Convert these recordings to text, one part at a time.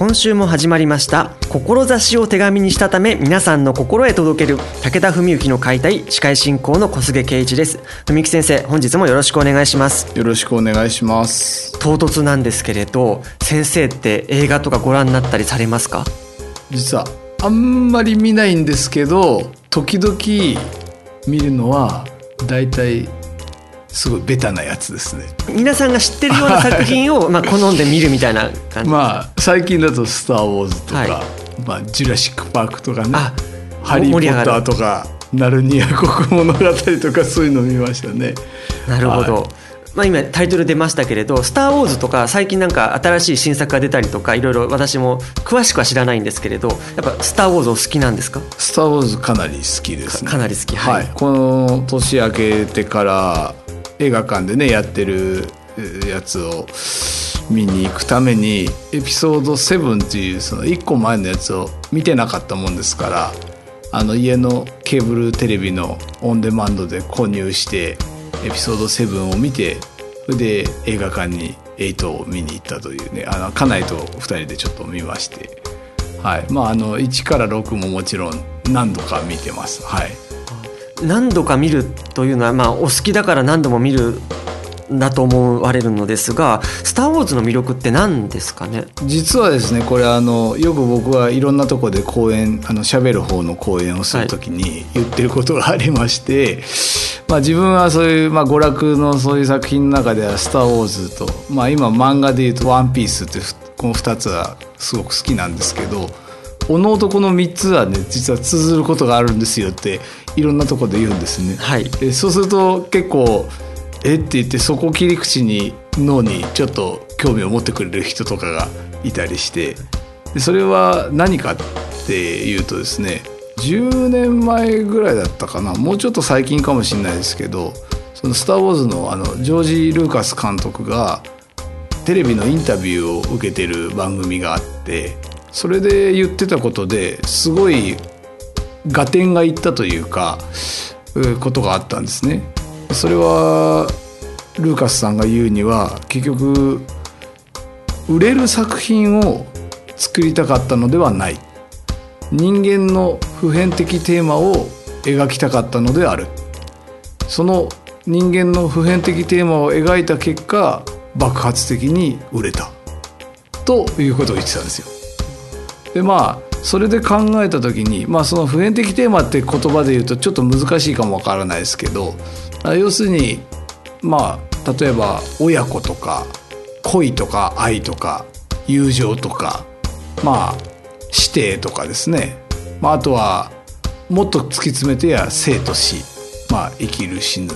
今週も始まりました。志を手紙にしたため皆さんの心へ届ける武田文幸の解体司会進行の小菅圭一です。文幸先生本日もよろしくお願いします。よろしくお願いします。唐突なんですけれど先生って映画とかご覧になったりされますか？実はあんまり見ないんですけど時々見るのはだいたいすごいベタなやつですね。皆さんが知ってるような作品を まあ好んで見るみたいな感じ。まあ最近だと「スター・ウォーズ」とか、はい、まあ、ジュラシック・パークとかね「ハリー・ポッター」とか「ナルニア国物語」とかそういうの見ましたね。なるほど、はい。まあ、今タイトル出ましたけれど「スター・ウォーズ」とか最近なんか新しい新作が出たりとかいろいろ私も詳しくは知らないんですけれどやっぱ「スター・ウォーズ」お好きなんですか？スター・ウォーズかなり好きですね。かなり好き、はい、はい、この年明けてから映画館でねやってるやつを見に行くためにエピソード7っていうその1個前のやつを見てなかったもんですからあの家のケーブルテレビのオンデマンドで購入してエピソード7を見てそれで映画館に8を見に行ったというねあの家内と2人でちょっと見まして。はい。まああの1から6ももちろん何度か見てます。はい。何度か見るというのは、まあ、お好きだから何度も見るだと思われるのですが「スター・ウォーズ」の魅力って何ですかね？実はですねこれあのよく僕はいろんなとこで講演あの喋る方の講演をする時に言ってることがありまして、はい、まあ、自分はそういう、まあ、娯楽のそういう作品の中では「スター・ウォーズと」まあ、今漫画でいうと「ワンピースってこの2つはすごく好きなんですけど。おの男の3つはね実は通ずることがあるんですよっていろんなとこで言うんですね。はい、でそうすると結構えって言ってそこを切り口に脳にちょっと興味を持ってくれる人とかがいたりしてでそれは何かっていうとですね10年前ぐらいだったかなもうちょっと最近かもしれないですけど「そのスター・ウォーズの」あのジョージ・ルーカス監督がテレビのインタビューを受けてる番組があってそれで言ってたことですごい合点がいったというかことがあったんですね。それはルーカスさんが言うには結局売れる作品を作りたかったのではない人間の普遍的テーマを描きたかったのであるその人間の普遍的テーマを描いた結果爆発的に売れたということを言ってたんですよ。でまあそれで考えた時に、まあ、その普遍的テーマって言葉で言うとちょっと難しいかもわからないですけど要するにまあ例えば親子とか恋とか愛とか友情とかまあ師弟とかですね、まあ、あとはもっと突き詰めてや生と死、まあ、生きる死ぬ、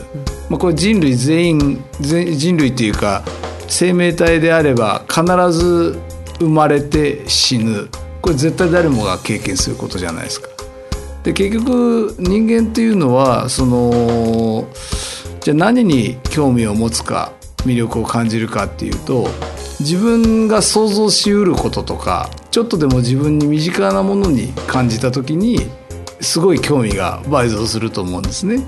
まあ、これ人類全員人類っていうか生命体であれば必ず生まれて死ぬこれ絶対誰もが経験することじゃないですか。で結局人間っていうのはそのじゃあ何に興味を持つか魅力を感じるかっていうと自分が想像しうることとかちょっとでも自分に身近なものに感じた時にすごい興味が倍増すると思うんですね。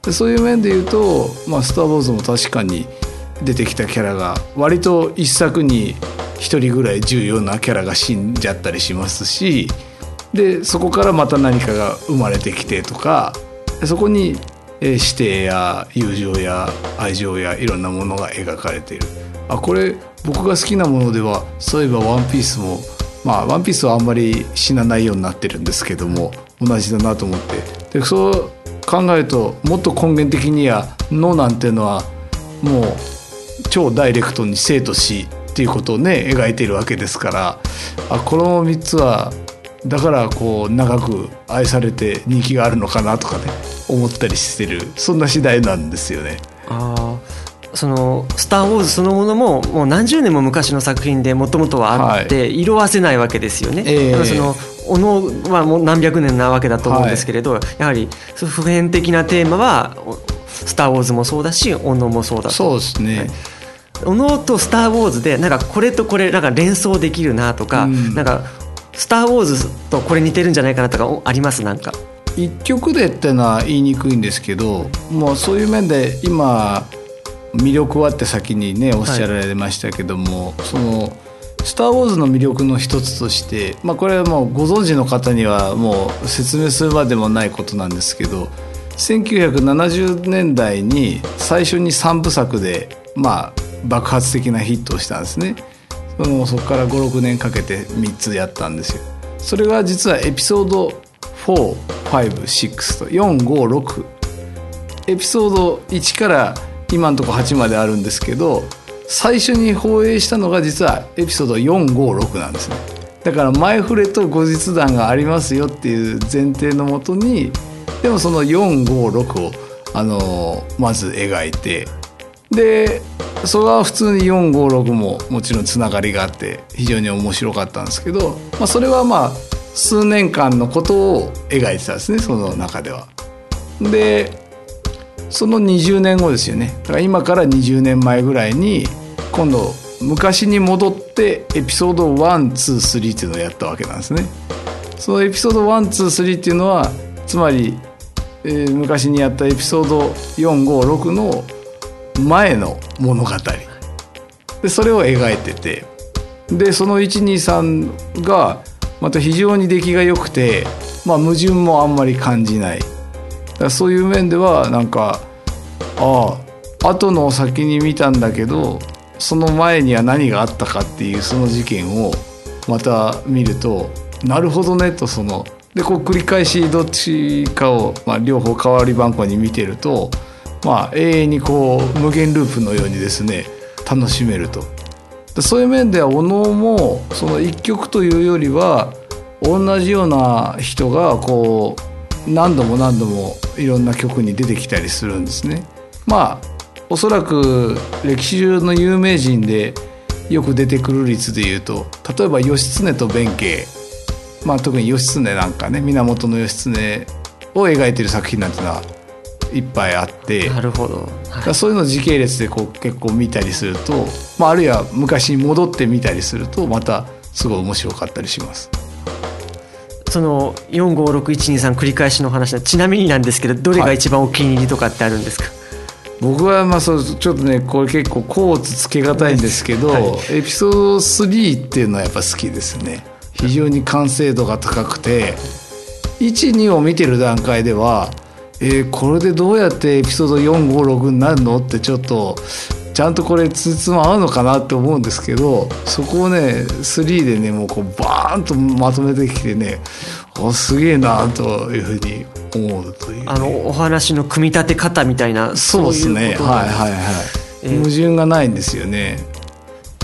でそういう面で言うと「まあ、スター・ウォーズ」も確かに出てきたキャラが割と一作に1人ぐらい重要なキャラが死んじゃったりしますしでそこからまた何かが生まれてきてとかそこに師弟や友情や愛情やいろんなものが描かれている。あこれ僕が好きなものではそういえば「ワンピースもまあ「ワンピースはあんまり死なないようになってるんですけども同じだなと思って。でそう考えるともっと根源的には脳なんていうのはもう超ダイレクトに生と死っていうことをね描いているわけですからあこの3つはだからこう長く愛されて人気があるのかなとかね思ったりしてるそんな次第なんですよね。あその「スター・ウォーズ」そのものももう何十年も昔の作品でもともとはあって、はい、色あせないわけですよね。えー、そのおのはもう何百年なわけだと思うんですけれど、はい、やはり普遍的なテーマは「スター・ウォーズ」もそうだし「おの」もそうだと。そうですね、はいおのと「スター・ウォーズ」でなんかこれとこれなんか連想できるなとか、うん、なんか「スター・ウォーズ」とこれ似てるんじゃないかなとかあります？なんか。一曲でってのは言いにくいんですけどもうそういう面で今魅力はって先にねおっしゃられましたけども、はい、その「スター・ウォーズ」の魅力の一つとして、まあ、これはもうご存知の方にはもう説明するまでもないことなんですけど1970年代に最初に3部作でまあ爆発的なヒットをしたんですね。そのそこから56年かけて3つやったんですよ。それが実はエピソード456と456エピソード1から今のところ8まであるんですけど最初に放映したのが実はエピソード456なんですね。だから前触れと後日談がありますよっていう前提のもとにでもその456をあのまず描いてでそれは普通に456ももちろんつながりがあって非常に面白かったんですけど、まあ、それはまあ数年間のことを描いてたんですねその中では。でその20年後ですよねだから今から20年前ぐらいに今度昔に戻ってエピソード123っていうのをやったわけなんですね。そのエピソード123っていうのはつまり、えー、昔にやったエピソード456の前の物語。でそれを描いてて。でその123がまた非常に出来が良くて、まあ、矛盾もあんまり感じない。だそういう面ではなんかああ後の先に見たんだけどその前には何があったかっていうその事件をまた見るとなるほどねとそのでこう繰り返しどっちかを、まあ、両方代わり番号に見てるとまあ、永遠にこう無限ループのようにですね楽しめるとそういう面ではおのもその一曲というよりは同じような人がこう何度も何度もいろんな曲に出てきたりするんですね。まあおそらく歴史上の有名人でよく出てくる率でいうと例えば義経と弁慶、まあ、特に義経なんかね源義経を描いてる作品なんていうのはいっぱいあってなるほど、はい、そういうの時系列でこう結構見たりすると、まあ、あるいは昔に戻ってみたりするとまたすごい面白かったりします。その456123繰り返しの話ちなみになんですけどどれが一番お気に入りとかってあるんですか、はい。僕はまあそうちょっとねこれ結構コーツつけがたいんですけど、はい、エピソード3っていうのはやっぱ好きですね。非常に完成度が高くて12を見てる段階ではえー、これでどうやってエピソード456になるの？ってちょっとちゃんとこれつつも合うのかなって思うんですけどそこをね3でねもうこうバーンとまとめてきてねあすげえなというふうに思うという、ね、あのお話の組み立て方みたいなそうですね。はいはいはい、えー、矛盾がないんですよね。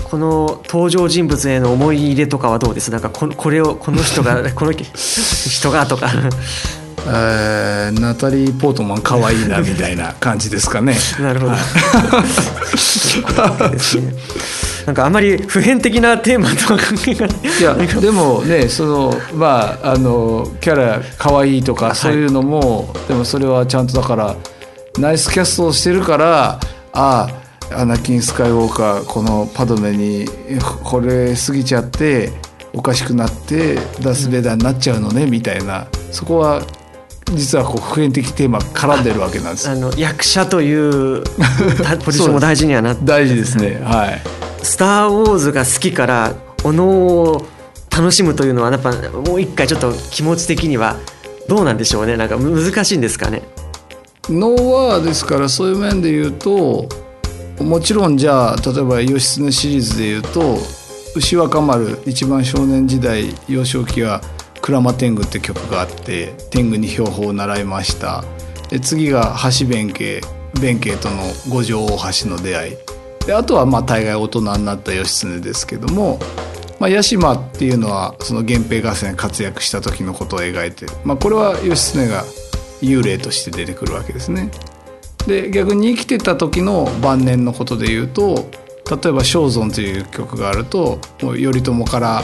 この登場人物への思い入れとかはどうです？なんかここれをこの人が この人がとかえー、ナタリー・ポートマン可愛いなみたいな感じですかね。なるほど。なんかあまり普遍的なテーマとは関係がない。いやでもねそのまああのキャラ可愛いとかそういうのも、はい、でもそれはちゃんとだからナイスキャストをしてるからああアナキン・スカイウォーカーこのパドメに惚れすぎちゃっておかしくなってダス・ベダーになっちゃうのね、みたいなそこは実はこう普遍的テーマ絡んでるわけなんです。あの役者という ポジションも大事にはなって。大事ですね。はい「スター・ウォーズ」が好きからおのを楽しむというのはやっぱもう一回ちょっと気持ち的にはどうなんでしょうね。なんか難しいんですかね。ノーワーですからそういう面で言うともちろんじゃあ例えば義経シリーズで言うと牛若丸一番少年時代幼少期は「鞍馬天狗」って曲があって天狗に標本を習いましたで次が橋弁慶弁慶との五条大橋の出会いであとはまあ大概大人になった義経ですけども、まあ、屋島っていうのはその源平合戦活躍した時のことを描いてる、まあ、これは義経が幽霊として出てくるわけですね。で逆に生きてた時の晩年のことで言うと例えば「正尊」という曲があると頼朝から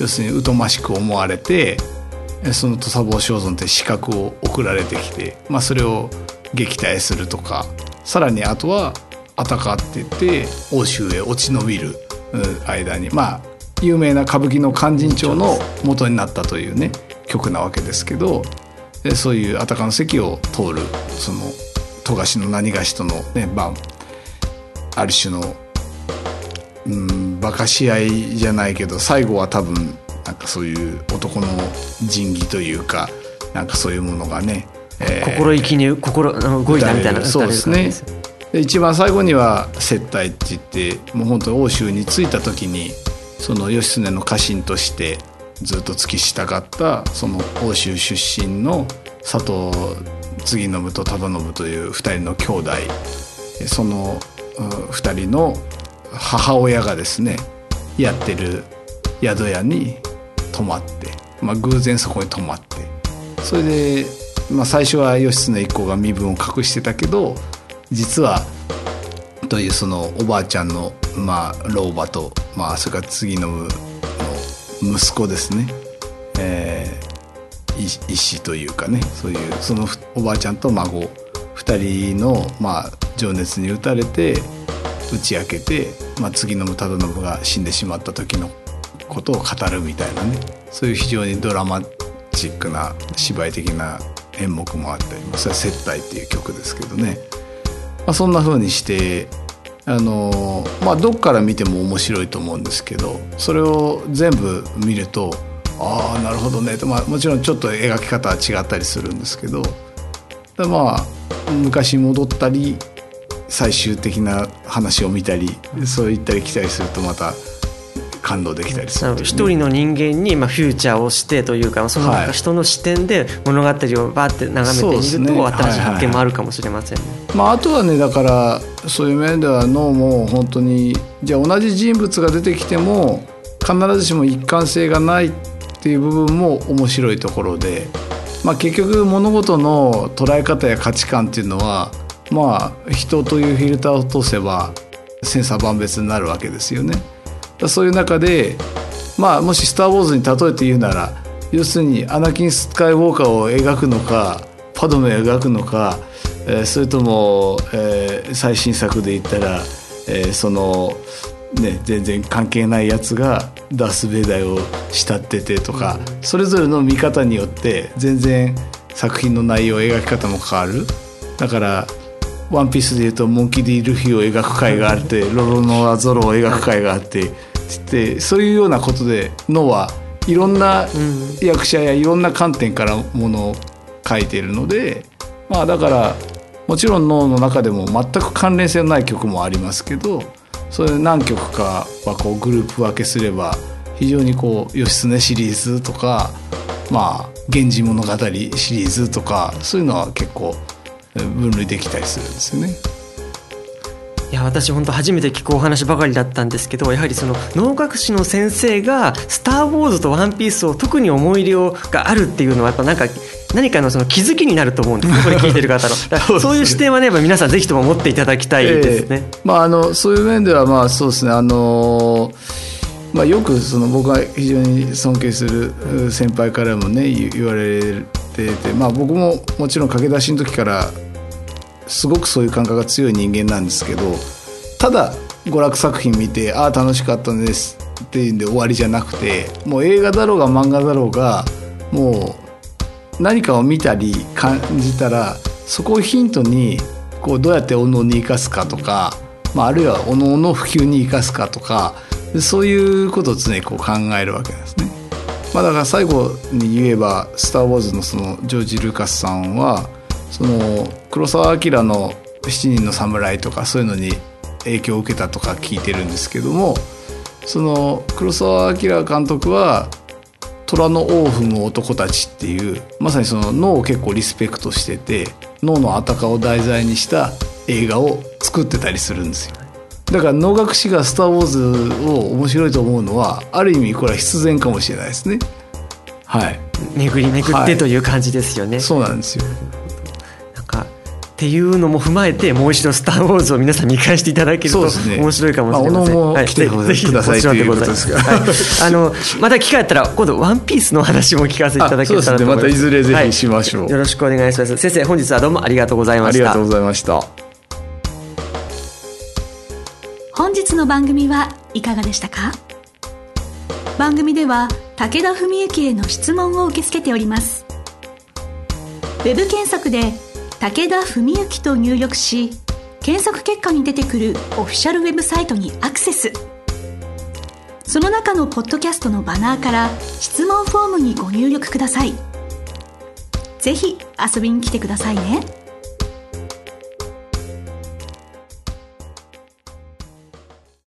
要するに疎ましく思われてその土佐坊正尊って資格を送られてきて、まあ、それを撃退するとかさらにあとは「あたか」って言って欧州へ落ち延びる間にまあ有名な歌舞伎の「勧進帳」の元になったというね曲なわけですけどそういうあたかの席を通るその富樫の何がしとのねある種のうん馬鹿し合いじゃないけど最後は多分なんかそういう男の仁義というかなんかそういうものがね、えー、心意気に心動いたみたいなそうですね。で一番最後には接待って言ってもう本当に欧州に着いた時にその義経の家臣としてずっと付き従ったその欧州出身の佐藤継信と忠信という2人の兄弟。その2人の母親がですねやってる宿屋に泊まって、まあ、偶然そこに泊まってそれで、まあ、最初は義経一行が身分を隠してたけど実はというそのおばあちゃんの、まあ、老婆と、まあ、それから次の息子ですね、えー、医師というかねそういうそのおばあちゃんと孫2人の、まあ、情熱に打たれて打ち明けて、まあ、次の忠信が死んでしまった時のことを語るみたいなね。そういう非常にドラマチックな芝居的な演目もあったり、まあ、それは「接待」っていう曲ですけどね、まあ、そんな風にしてあのまあどっから見ても面白いと思うんですけどそれを全部見るとああなるほどね。と、まあ、もちろんちょっと描き方は違ったりするんですけどまあ昔戻ったり最終的な話を見たりそう言ったり来たりするとまた感動できたりする、ね、一人の人間にまあフューチャーをしてというかその人の視点で物語をバーって眺めてみると、はい、新しい発見もあるかもしれませんね。まあ、あとはねだからそういう面では脳も本当にじゃあ同じ人物が出てきても必ずしも一貫性がないっていう部分も面白いところで、まあ、結局物事の捉え方や価値観っていうのはまあ人というフィルターを通せば千差万別になるわけですよね。そういう中でまあもし「スター・ウォーズ」に例えて言うなら要するにアナキン・スカイウォーカーを描くのかパドメを描くのか、えー、それとも、えー、最新作で言ったら、えー、そのね、全然関係ないやつがダース・ベイダーを慕っててとか、それぞれの見方によって全然作品の内容描き方も変わるだからワンピースでいうとモンキー・ディ・ルフィを描く回があってロロノア・ゾロを描く回があってってそういうようなことで脳はいろんな役者やいろんな観点からものを書いているのでまあだからもちろん脳の中でも全く関連性のない曲もありますけどそれ何曲かはこうグループ分けすれば非常にこう義経シリーズとかまあ「源氏物語」シリーズとかそういうのは結構分類できたりするんですよね。いや私本当初めて聞くお話ばかりだったんですけどやはりその能楽師の先生が「スター・ウォーズ」と「ワンピースを特に思い入れがあるっていうのはやっぱなんか何かのその気づきになると思うんですね これ聞いてる方のそうそういう視点はね皆さんぜひとも持っていただきたいですね。えー、まあ、あのそういう面ではまあそうですねあのまあ、よくその僕が非常に尊敬する先輩からもね言われてて、まあ、僕ももちろん駆け出しの時からすごくそういう感覚が強い人間なんですけどただ娯楽作品見てああ楽しかったんですっていうんで終わりじゃなくてもう映画だろうが漫画だろうがもう何かを見たり感じたらそこをヒントにこうどうやっておのに生かすかとか、まあ、あるいはおのおの普及に生かすかとかそういうことを常にこう考えるわけですね。まあ、だから最後に言えば「スター・ウォーズ」のそのジョージ・ルーカスさんはその黒澤明の「七人の侍」とかそういうのに影響を受けたとか聞いてるんですけどもその黒澤明監督は「虎の尾を踏む男たち」っていうまさにその脳を結構リスペクトしてて脳のあたかを題材にした映画を作ってたりするんですよ。だから能楽師が「スター・ウォーズ」を面白いと思うのはある意味これは必然かもしれないですね。はい。巡り巡ってという感じですよね、そうなんですよ。なんかっていうのも踏まえてもう一度「スター・ウォーズ」を皆さん見返していただけるとね。面白いかもしれません。まあ来てくださいもちろんでござということですが。はい。あのまた機会あったら今度「ワンピースの話も聞かせていただけたらと思いますね。またいずれぜひしましょう。はい。よろしくお願いします。先生本日はどうもありがとうございました。ありがとうございました本日の番組はいかがでしたか？番組では武田文幸への質問を受け付けております。ウェブ検索で「武田文幸」と入力し検索結果に出てくるオフィシャルウェブサイトにアクセス。その中のポッドキャストのバナーから質問フォームにご入力ください。ぜひ遊びに来てくださいね。